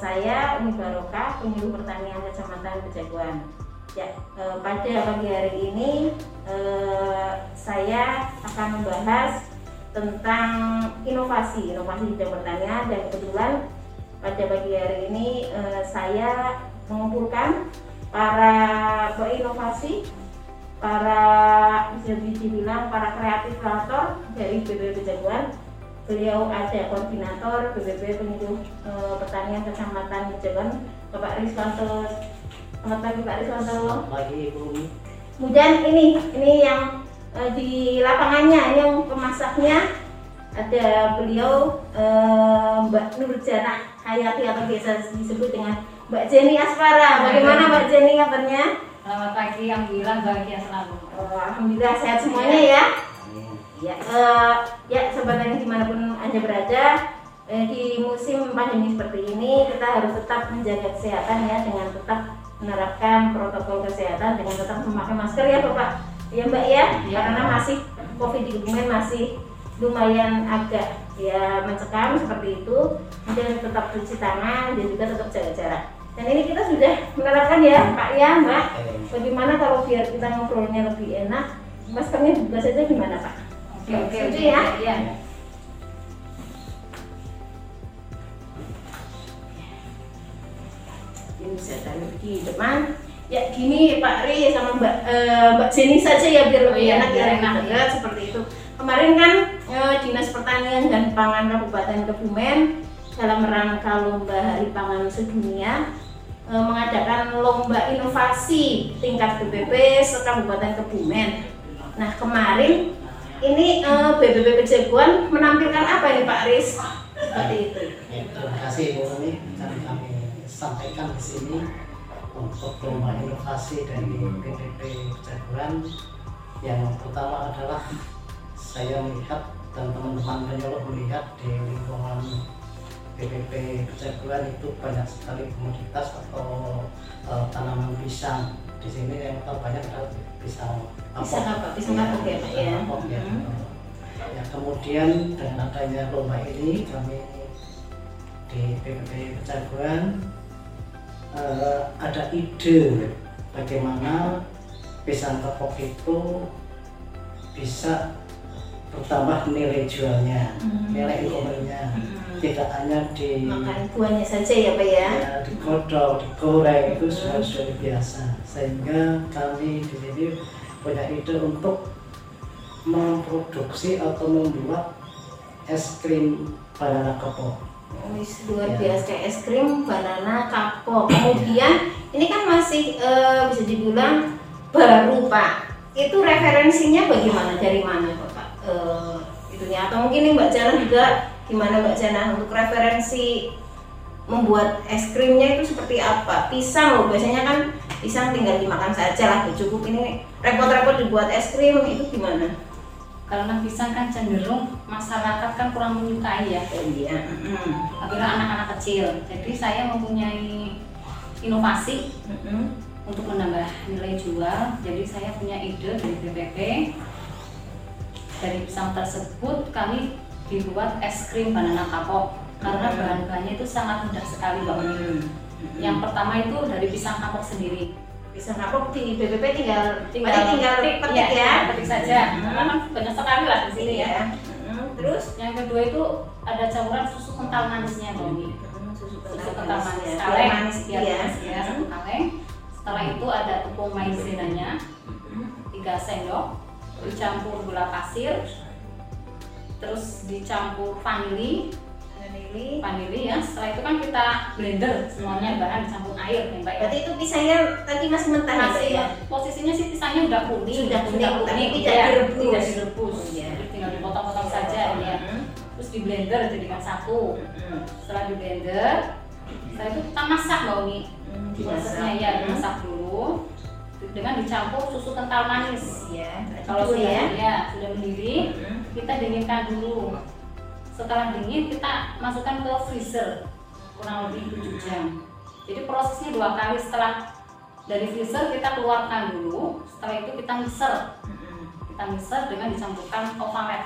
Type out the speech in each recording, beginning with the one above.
Saya Umi Barokah, penyuluh pertanian Kecamatan Kejaguan. Ya, eh, pada pagi hari ini eh, saya akan membahas tentang inovasi, inovasi di bidang pertanian dan kebetulan pada pagi hari ini eh, saya mengumpulkan para berinovasi para bisa dibilang para kreatif kreator dari BPB Kejaguan beliau ada koordinator BPB penyuluh e, pertanian kecamatan Kejaguan Bapak Rizwanto selamat pagi Pak Rizwanto Selamat pagi Ibu kemudian ini ini yang e, di lapangannya ini yang pemasaknya. Ada beliau e, Mbak Nurjana Hayati atau biasa disebut dengan Mbak Jenny Aspara bagaimana Mbak Jenny kabarnya? Selamat pagi, Alhamdulillah bahagia selalu. Oh, Alhamdulillah sehat semuanya ya. Ya, eh, ya tani di mana pun anda berada eh, di musim pandemi seperti ini kita harus tetap menjaga kesehatan ya dengan tetap menerapkan protokol kesehatan dengan tetap memakai masker ya bapak. Ya mbak ya? Iya. karena masih covid di Kebumen masih lumayan agak ya mencekam seperti itu. Kemudian tetap cuci tangan dan juga tetap jaga jarak. Dan ini kita sudah menerapkan ya pak ya mbak? Oke. bagaimana kalau biar kita ngobrolnya lebih enak maskernya dibuka saja gimana pak Oke, oke, Setuju ya? Iya. ini saya taruh di depan. Ya gini Pak Ri sama Mbak eh, Mbak Jenny saja ya biar lebih Oh iya, enak ya enak, ya seperti itu. Kemarin kan eh, Dinas Pertanian dan Pangan Kabupaten Kebumen dalam rangka lomba Hari Pangan Sedunia eh, mengadakan lomba inovasi tingkat BPP se-Kabupaten Kebumen. Nah kemarin ini eh, BPP Kejaguan menampilkan apa ini Pak Riz seperti itu Ya, terima kasih Ibu Umi. Dan kami sampaikan di sini untuk lomba inovasi dari BPP Kejaguan yang pertama adalah saya melihat dan teman-teman penyuluh melihat di lingkungan BPP Kejaguan itu banyak sekali komoditas atau eh, tanaman pisang. Di sini yang terbanyak adalah pisang Pisang apa? Pisang Ya, kapuk ya, Pak, ya? kapuk, ya. Hmm. Ya, kemudian dengan adanya lomba ini kami di BPP Kejaguan eh, ada ide bagaimana pisang kapok itu bisa bertambah nilai jualnya, Hmm, nilai ekonominya. Hmm. Tidak hanya di makan buahnya saja ya Pak ya ya, digodok, digoreng itu sudah sudah biasa. Sehingga kami di sini punya ide untuk memproduksi atau membuat es krim banana kapok. Wis luar Ya. biasa es krim banana kapok kemudian ini kan masih eh, bisa dibilang baru Pak itu referensinya bagaimana dari mana Pak Eh, itunya atau mungkin nih Mbak Jana juga gimana Mbak Jana untuk referensi membuat es krimnya itu seperti apa pisang loh biasanya kan pisang tinggal dimakan saja lah cukup ini repot-repot dibuat es krim itu gimana? Karena pisang kan cenderung masyarakat kan kurang menyukai ya. Oh iya. mm-mm. Apabila anak-anak kecil. Jadi saya mempunyai inovasi Mm-mm. untuk menambah nilai jual. Jadi saya punya ide dari BPP. Dari pisang tersebut kami dibuat es krim banana kapok karena Hmm. bahan-bahannya itu sangat mudah sekali Mbak Uni. Mm. Yang pertama itu dari pisang kapok sendiri. bisa kapok di BPP tinggal tinggal berarti tinggal petik ya, iya, petik saja Hmm. banyak sekali lah di sini ya Iya. Mm, terus yang kedua itu ada campuran susu kental manisnya Mbak Uni susu kental manis ya. kaleng manis biar ya. manis ya kaleng setelah itu ada tepung maizenanya 3 sendok dicampur gula pasir terus dicampur vanili. Vanili. vanili ya. Setelah itu kan kita blender semuanya bahan dicampur air ya Mbak ya. Berarti itu pisangnya tadi masih mentah ya, masih ya? posisinya sih pisangnya udah kuning Sudah kuning, tapi tidak ya, direbus. tidak direbus. Oh, iya. Jadi tinggal dipotong-potong saja ya Mm, terus di blender jadikan satu. Mm, setelah di blender setelah itu kita masak mbak mm, prosesnya dimasak. ya dimasak dulu dengan dicampur susu kental manis. Iya. kalau sudah ya. ya sudah mendidih kita dinginkan dulu. Setelah dingin kita masukkan ke freezer. Kurang lebih 7 jam. Jadi prosesnya dua kali setelah dari freezer kita keluarkan dulu. Setelah itu kita mixer kita mixer dengan dicampurkan ovalet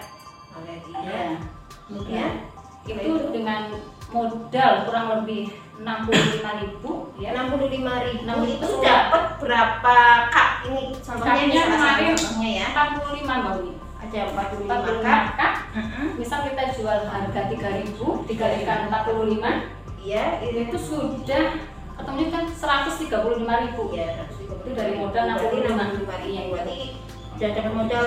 Oleh dia. ya. Kemudian itu dengan modal kurang lebih 65.000 ya. 65 ribu Enam itu ribu. dapat berapa cup ini contohnya ini kemarin contohnya ya 45 Mbak Uni. ada 45 45 cup cup. Mm-mm. Misal kita jual harga 3.000 dikalikan 45 iya itu itu sudah ketemunya kan 135.000 ya Itu dari modal 65. 65 ribu Iya. berarti udah dapat modal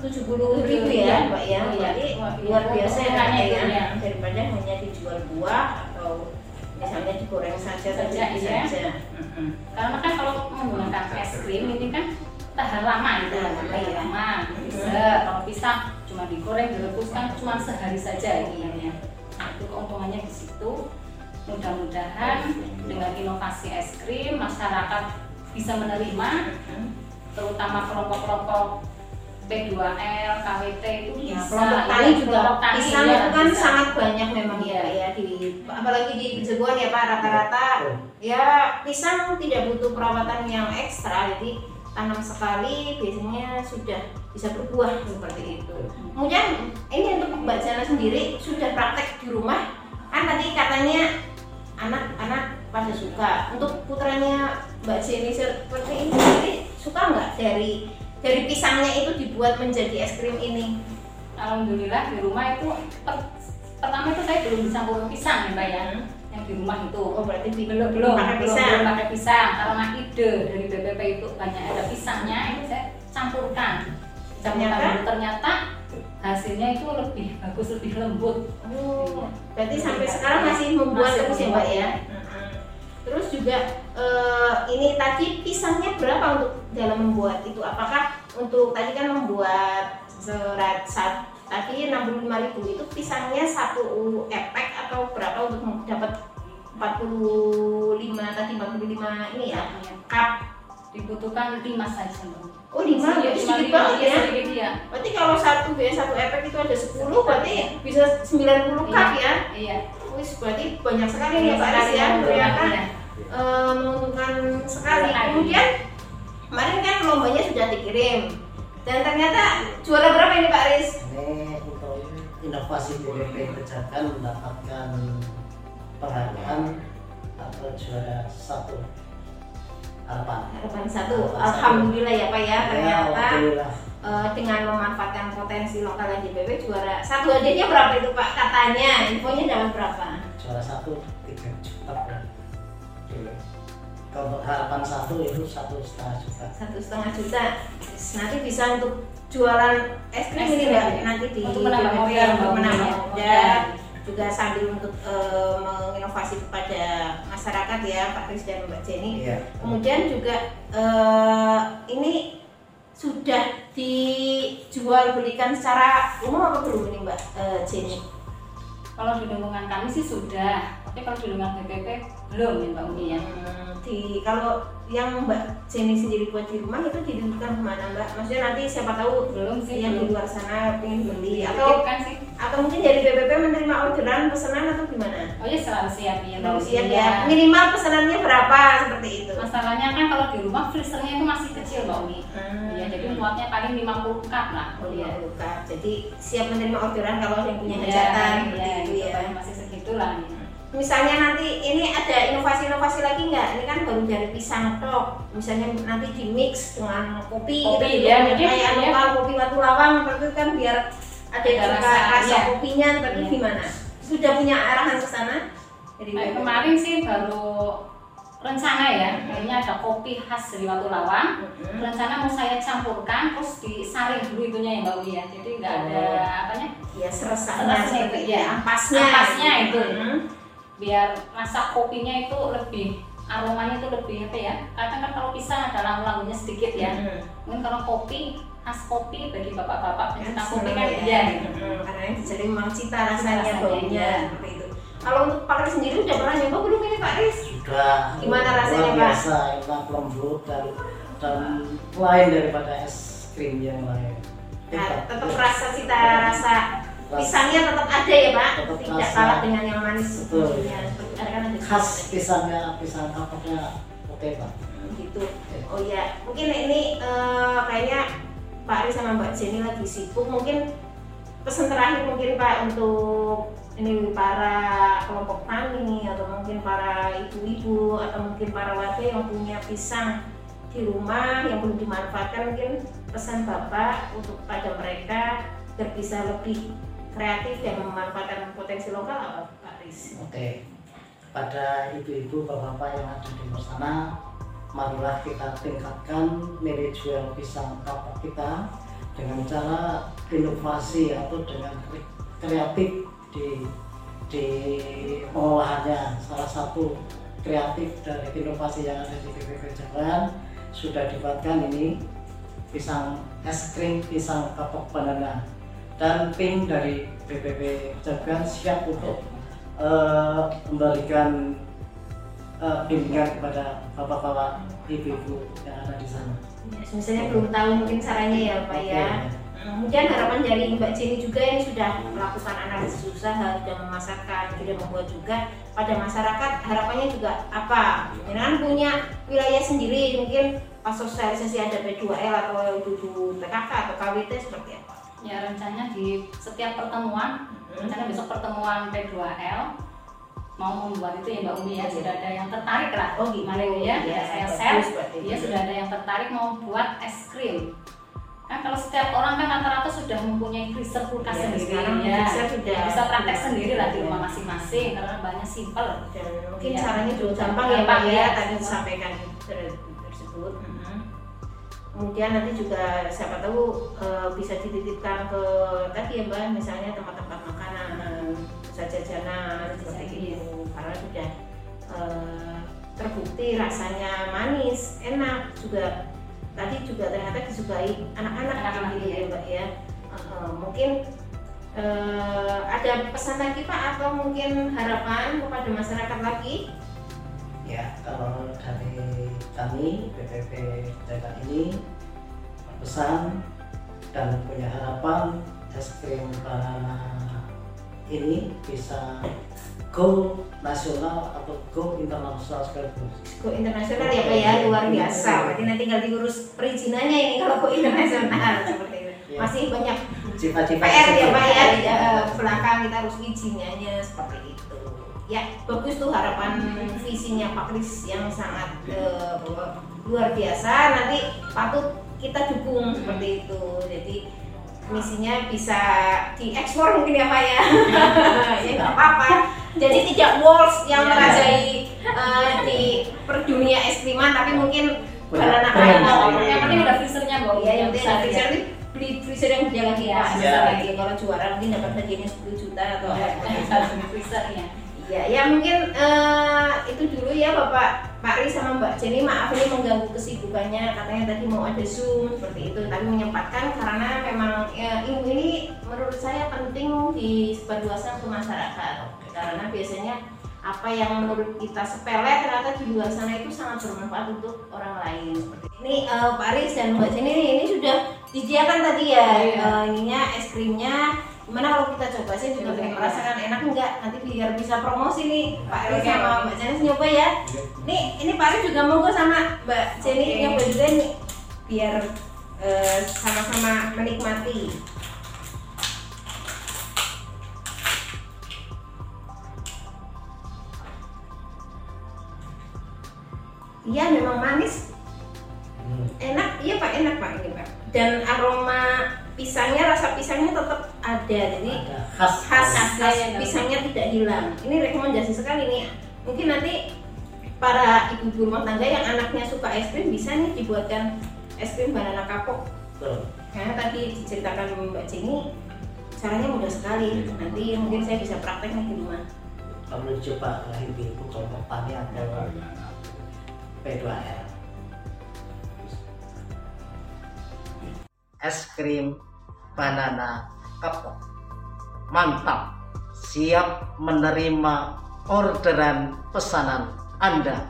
70 ribu ya Iya. mbak ya Iya. berarti Wah, iya. luar biasa ya ya ya. daripada hanya dijual buah atau misalnya digoreng saja Saja, saja iya. saja Mm-mm. Karena kan kalau menggunakan es krim ini kan tahan lama itu, Tahan lama, ya. lama. Bisa kalau pisang cuma digoreng direbus kan cuma sehari saja ini ya. Nah, itu keuntungannya di situ. Mudah-mudahan dengan inovasi es krim masyarakat bisa menerima, terutama kelompok-kelompok P2L, KWT itu Ya, bisa. kelompok Iya, tani juga kelompok tani, pisang iya, itu kan bisa. sangat banyak memang Iya. ya, ya di apalagi di Bejeguan ya Pak rata-rata ya pisang tidak butuh perawatan yang ekstra jadi tanam sekali biasanya sudah bisa berbuah seperti itu. Kemudian ini untuk Mbak Jana sendiri sudah praktek di rumah kan tadi katanya anak-anak pada suka untuk putranya Mbak Jenny seperti ini sendiri suka nggak dari dari pisangnya itu dibuat menjadi es krim ini? Alhamdulillah di rumah itu per- pertama itu saya belum bisa campur pisang ya Mbak ya. Yang di rumah itu. Oh berarti di- belum belum pakai belum, pisang. belum pakai pisang. Karena ide dari BPP itu banyak ada pisangnya ini saya campurkan. Campurkan Ternyata? ternyata hasilnya itu lebih bagus lebih lembut. Oh, berarti sampai sekarang masih membuat terus ya Mbak ya? Terus juga eh, ini tadi pisangnya berapa untuk dalam membuat itu? Apakah untuk tadi kan membuat serat sat, tadi 65.000 itu pisangnya satu epek atau berapa untuk dapat 45 tadi 45 ini ya? Cup. dibutuhkan lima saja. Oh, lima, Iya, cuma sedikit banget iya, ya? sedikit ya Berarti kalau satu ya satu epek itu ada 10 berarti bisa 90 cup ya? iya Wis berarti banyak sekali ya Pak Aris ya ternyata Eh, menguntungkan sekali. Kemudian kemarin kan lombanya sudah dikirim dan ternyata juara berapa ini Pak Aris? ini inovasi BPP Pejagan mendapatkan penghargaan atau juara satu harapan Harapan satu. Harapan satu. Alhamdulillah ya Pak ya ternyata alhamdulillah eh, dengan memanfaatkan potensi lokal JPP juara satu hadiahnya berapa itu Pak katanya infonya dapat berapa? juara satu tiga juta ya. Kalau harapan satu itu satu setengah juta. Satu setengah juta. Nanti bisa untuk jualan es krim Es ini krim, mbak. Ya. nanti di Untuk menambah modal, untuk menambah ya. modal. Juga sambil untuk eh, menginovasi kepada masyarakat ya Pak Kris dan Mbak Jenny. Iya. Kemudian juga eh, ini sudah dijual belikan secara umum apa belum ini Mbak eh, Jenny? Kalau di lingkungan kami sih sudah tapi kalau di lingkungan BPP belum ya Mbak Umi ya. Hmm, di kalau yang Mbak Jenny sendiri buat di rumah itu didirikan ke mana Mbak? Maksudnya nanti siapa tahu belum sih yang di luar sana pengen beli atau kan sih atau mungkin dari BPP menerima orderan pesanan atau gimana? oh ya selalu siap ya Umi, siap ya. Minimal pesanannya berapa seperti itu? masalahnya kan kalau di rumah freezernya itu masih kecil Mbak Umi Hmm. ya jadi muatnya paling 50 cup lah Oh iya, luka. Jadi siap menerima orderan kalau yang punya Iya, hajatan iya, seperti itu gitu, ya. paling masih segitulah ya. Misalnya nanti ini ada inovasi-inovasi lagi nggak? Ini kan baru dari pisang tok. Misalnya nanti di mix dengan kopi, Kopi, kita juga ya, mungkin, kayak ya. lokal kopi batu lawang seperti itu kan biar ada suka rasa, rasa iya. kopinya. Tapi Iya. gimana? Sudah punya arahan ke sana? Dari Nah, kemarin sih baru rencana ya, ini ada kopi khas dari Watu Lawang. Mm-mm. Rencana mau saya campurkan terus disaring dulu itunya ya Mbak Wi ya. Jadi nggak ada apanya Ya seresahnya Seresnya itu, ya. Ampasnya. Ampasnya itu. Mm-mm. Biar rasa kopinya itu lebih aromanya itu lebih apa ya? Kadang kan kalau pisang ada lamu-lamunya sedikit ya. Mm-mm. Mungkin kalau kopi khas kopi bagi bapak-bapak pencinta Kan kopi kan ya. iya. Mm-mm. Karena yang dicari memang cita rasanya, baunya iya. seperti itu. Kalau untuk Pak Riz sendiri udah pernah nyoba belum ini Pak Riz? sudah Gimana rasanya, luar Pak? biasa enak lembut dan dan lain daripada es krim yang lain Nah, tetap rasa cita rasa pisangnya tetap ada ya Pak, Tetap tidak kalah dengan yang manis. Betul. ada kan ada khas pisangnya pisang kapoknya oke pak. Gitu. Oh iya, mungkin ini eh, kayaknya Pak Ari sama Mbak Jenny lagi sibuk. Mungkin pesan terakhir mungkin Pak untuk ini para kelompok tani atau mungkin para ibu-ibu atau mungkin para warga yang punya pisang di rumah yang belum dimanfaatkan mungkin pesan bapak untuk pada mereka bisa lebih kreatif dan memanfaatkan potensi lokal apa Pak Riz? Oke, pada ibu-ibu bapak-bapak yang ada di luar sana, marilah kita tingkatkan nilai jual pisang kapok kita dengan cara inovasi atau dengan kreatif di di pengolahannya. Salah satu kreatif dari inovasi yang ada di PPP Jalan sudah dibuatkan ini pisang es krim pisang kapok banana dan tim dari BPP Jagan siap untuk uh, memberikan uh, bimbingan kepada bapak-bapak ibu-ibu yang ada di sana. Ya, misalnya belum tahu mungkin caranya ya Pak ya. Kemudian harapan dari Mbak Jenny juga ini sudah melakukan analisis usaha, sudah memasarkan, sudah membuat juga pada masyarakat harapannya juga apa? Dengan punya wilayah sendiri mungkin pas sosialisasi ada P2L atau dulu PKK atau KWT seperti apa? Ya rencananya di setiap pertemuan, hmm. rencana besok pertemuan P2L mau membuat itu ya Mbak Umi ya sudah ada yang tertarik lah. Oh gimana ya, ya saya share dia sudah ada yang tertarik mau buat es krim. Kan kalau setiap orang kan rata-rata sudah mempunyai freezer kulkas ya, sendiri. ya sudah bisa praktek sendiri lah di rumah masing-masing karena banyak simpel dan mungkin ya. caranya juga gampang ya Pak ya, ya tadi disampaikan tersebut. Mm-hmm. Kemudian nanti juga siapa tahu e, bisa dititipkan ke tadi ya Mbak misalnya tempat-tempat makanan saja jajanan seperti itu karena sudah e, terbukti rasanya manis enak juga. Tadi juga ternyata disukai anak-anak anak-anak gitu ya mbak ya. Uh, mungkin uh, ada pesan lagi pak atau mungkin harapan kepada masyarakat lagi? Ya kalau dari kami BPP Jakarta ini pesan dan punya harapan es krim banana ini bisa go nasional atau go internasional sekaligus. Go internasional ya Pak ya, luar biasa. Berarti nanti tinggal diurus perizinannya ini kalau go internasional seperti itu. Ya. Masih banyak cita-cita PR ya Pak ya uh, belakang kita harus izinnya seperti itu. Ya, bagus tuh harapan visinya Pak Kris yang sangat uh, luar biasa. Nanti patut kita dukung seperti itu. Jadi misinya bisa diekspor mungkin ya Pak ya. ya nggak apa-apa. Jadi tidak walls yang yeah. merajai uh, di perdunia es kriman tapi mungkin banana banana yang penting ada freezernya kok ya yang penting ada freezer ini beli freezer yang dia lagi ya, ya. lagi kalau juara mungkin dapat hadiahnya 10 juta atau ya, apa. Freezernya ya ya mungkin uh, itu dulu ya Bapak Pak Ri sama Mbak Jenny. Maaf ini mengganggu kesibukannya. Katanya tadi mau ada zoom seperti itu. Tapi menyempatkan karena memang ya, ilmu ini menurut saya penting disebarluaskan ke masyarakat karena biasanya apa yang menurut kita sepele ternyata di luar sana itu sangat bermanfaat untuk orang lain. Ini uh, Pak Aris dan Mbak Jenny ini, ini sudah disediakan tadi ya iya. uh, ininya es krimnya gimana kalau kita coba sih juga pengen merasakan enak enggak nanti biar bisa promosi nih Pak Aris sama Mbak Jenny nyoba ya nih ini Pak Aris juga monggo sama Mbak Jenny okay. nyoba juga nih biar eh, sama-sama uh, menikmati Iya memang manis. Hmm. Enak, iya Pak, enak Pak ini Pak. Dan aroma pisangnya, rasa pisangnya tetap ada, jadi ada. khas khas, khas, khas ya, pisangnya tidak hilang. Ini rekomendasi sekali nih. Mungkin nanti para ibu-ibu rumah tangga yang anaknya suka es krim bisa nih dibuatkan es krim banana kapok. Betul. Karena tadi diceritakan Mbak Jenny caranya mudah sekali. Nanti mungkin saya bisa praktek nih di rumah. Kamu coba lah ibu-ibu kalau tani atau P2R es krim banana kapok mantap. Siap menerima orderan pesanan Anda